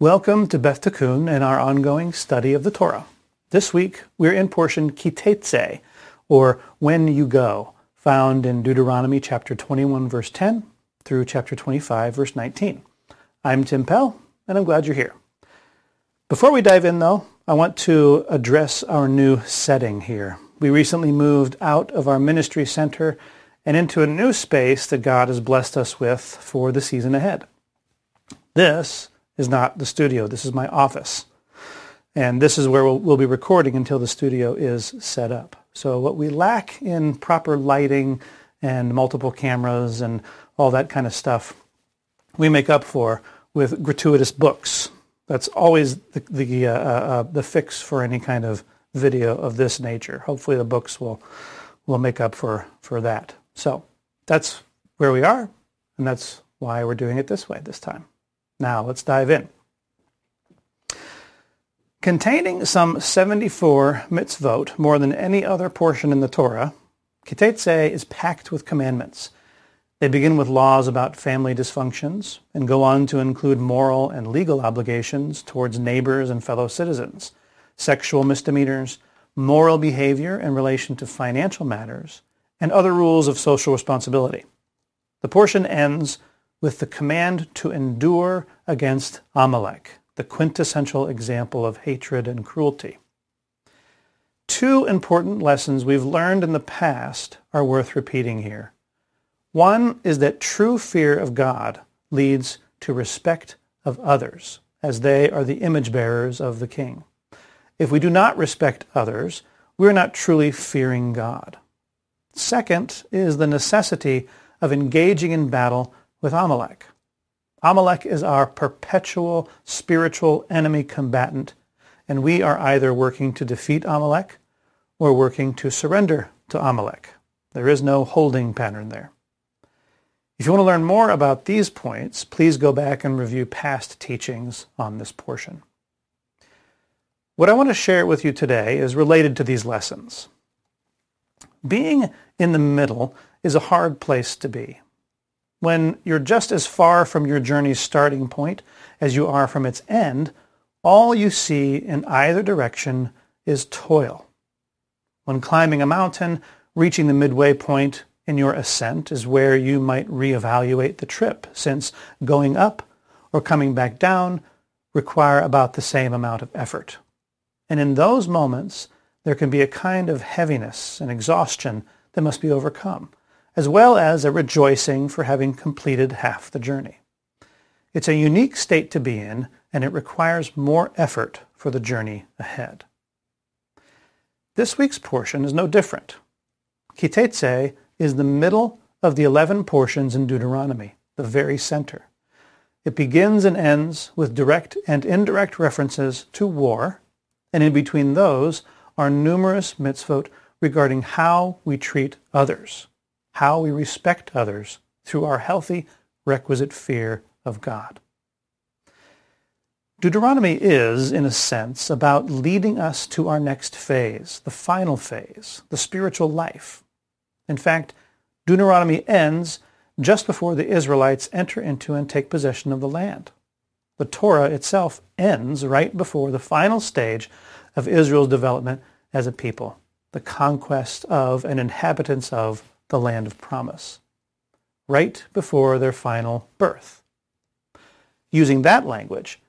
Welcome to Beth Tikkun and our ongoing study of the Torah. This week we're in portion Kitetse, or When You Go, found in Deuteronomy chapter 21 verse 10 through chapter 25 verse 19. I'm Tim Pell and I'm glad you're here. Before we dive in though, I want to address our new setting here. We recently moved out of our ministry center and into a new space that God has blessed us with for the season ahead. This is not the studio. This is my office. And this is where we'll, we'll, be recording until the studio is set up. So what we lack in proper lighting and multiple cameras and all that kind of stuff, we make up for with gratuitous books. That's always the, the, uh, uh, uh the fix for any kind of video of this nature. Hopefully the books will, will make up for, for that. So that's where we are, and that's why we're doing it this way this time. Now let's dive in. Containing some 74 mitzvot, more than any other portion in the Torah, Kitetse is packed with commandments. They begin with laws about family dysfunctions and go on to include moral and legal obligations towards neighbors and fellow citizens, sexual misdemeanors, moral behavior in relation to financial matters, and other rules of social responsibility. The portion ends with the command to endure against Amalek, the quintessential example of hatred and cruelty. Two important lessons we've learned in the past are worth repeating here. One is that true fear of God leads to respect of others, as they are the image bearers of the king. If we do not respect others, we are not truly fearing God. Second is the necessity of engaging in battle with Amalek. Amalek is our perpetual spiritual enemy combatant, and we are either working to defeat Amalek or working to surrender to Amalek. There is no holding pattern there. If you want to learn more about these points, please go back and review past teachings on this portion. What I want to share with you today is related to these lessons. Being in the middle is a hard place to be when you're just as far from your journey's starting point as you are from its end, all you see in either direction is toil. When climbing a mountain, reaching the midway point in your ascent is where you might reevaluate the trip, since going up or coming back down require about the same amount of effort. And in those moments, there can be a kind of heaviness and exhaustion that must be overcome as well as a rejoicing for having completed half the journey. It's a unique state to be in, and it requires more effort for the journey ahead. This week's portion is no different. Kitetse is the middle of the 11 portions in Deuteronomy, the very center. It begins and ends with direct and indirect references to war, and in between those are numerous mitzvot regarding how we treat others how we respect others through our healthy, requisite fear of God. Deuteronomy is, in a sense, about leading us to our next phase, the final phase, the spiritual life. In fact, Deuteronomy ends just before the Israelites enter into and take possession of the land. The Torah itself ends right before the final stage of Israel's development as a people, the conquest of and inhabitants of the land of promise, right before their final birth. Using that language,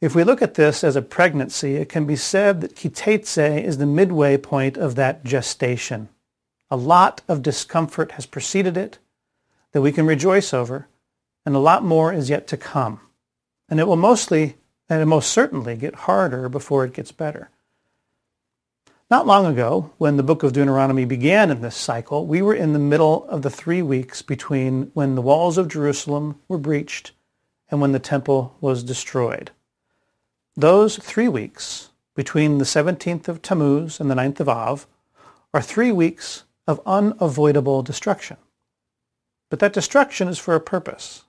if we look at this as a pregnancy, it can be said that kitetse is the midway point of that gestation. A lot of discomfort has preceded it that we can rejoice over, and a lot more is yet to come. And it will mostly, and it most certainly get harder before it gets better. Not long ago, when the book of Deuteronomy began in this cycle, we were in the middle of the three weeks between when the walls of Jerusalem were breached and when the temple was destroyed. Those three weeks, between the 17th of Tammuz and the 9th of Av, are three weeks of unavoidable destruction. But that destruction is for a purpose.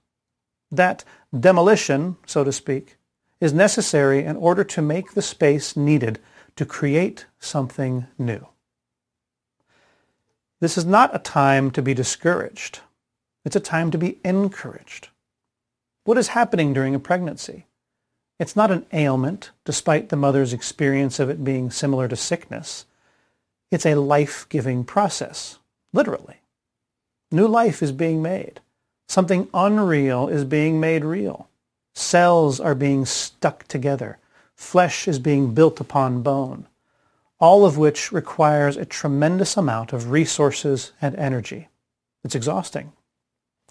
That demolition, so to speak, is necessary in order to make the space needed to create something new. This is not a time to be discouraged. It's a time to be encouraged. What is happening during a pregnancy? It's not an ailment, despite the mother's experience of it being similar to sickness. It's a life-giving process, literally. New life is being made. Something unreal is being made real. Cells are being stuck together. Flesh is being built upon bone, all of which requires a tremendous amount of resources and energy. It's exhausting.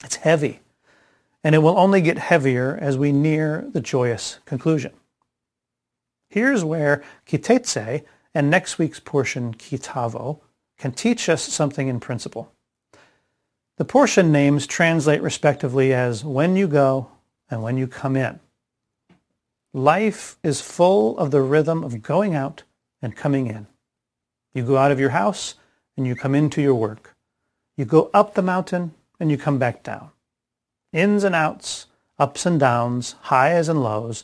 It's heavy. And it will only get heavier as we near the joyous conclusion. Here's where Kitetse and next week's portion, Kitavo, can teach us something in principle. The portion names translate respectively as when you go and when you come in. Life is full of the rhythm of going out and coming in. You go out of your house and you come into your work. You go up the mountain and you come back down. Ins and outs, ups and downs, highs and lows,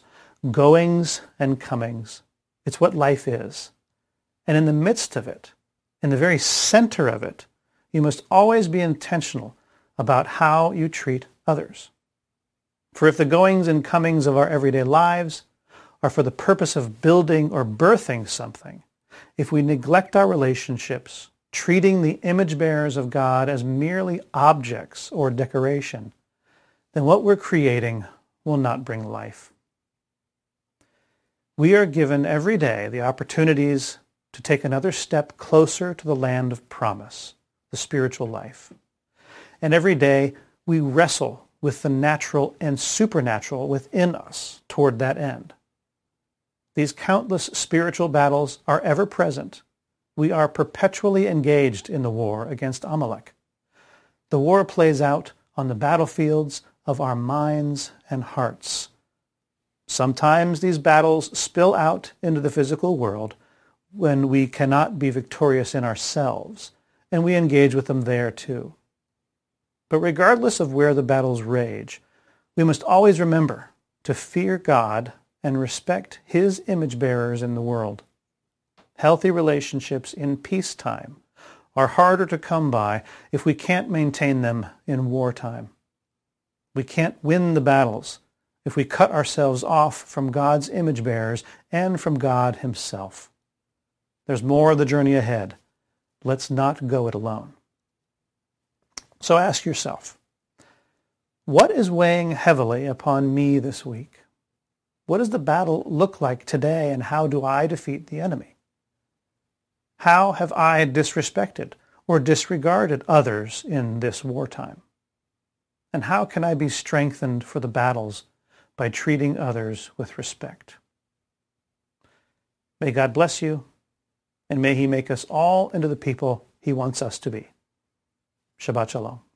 goings and comings. It's what life is. And in the midst of it, in the very center of it, you must always be intentional about how you treat others. For if the goings and comings of our everyday lives are for the purpose of building or birthing something, if we neglect our relationships, treating the image bearers of God as merely objects or decoration, then what we're creating will not bring life. We are given every day the opportunities to take another step closer to the land of promise, the spiritual life. And every day we wrestle with the natural and supernatural within us toward that end. These countless spiritual battles are ever present. We are perpetually engaged in the war against Amalek. The war plays out on the battlefields of our minds and hearts. Sometimes these battles spill out into the physical world when we cannot be victorious in ourselves, and we engage with them there too. But regardless of where the battles rage, we must always remember to fear God and respect his image bearers in the world. Healthy relationships in peacetime are harder to come by if we can't maintain them in wartime. We can't win the battles if we cut ourselves off from God's image bearers and from God himself. There's more of the journey ahead. Let's not go it alone. So ask yourself, what is weighing heavily upon me this week? What does the battle look like today and how do I defeat the enemy? How have I disrespected or disregarded others in this wartime? And how can I be strengthened for the battles by treating others with respect? May God bless you, and may he make us all into the people he wants us to be. Shabbat Shalom.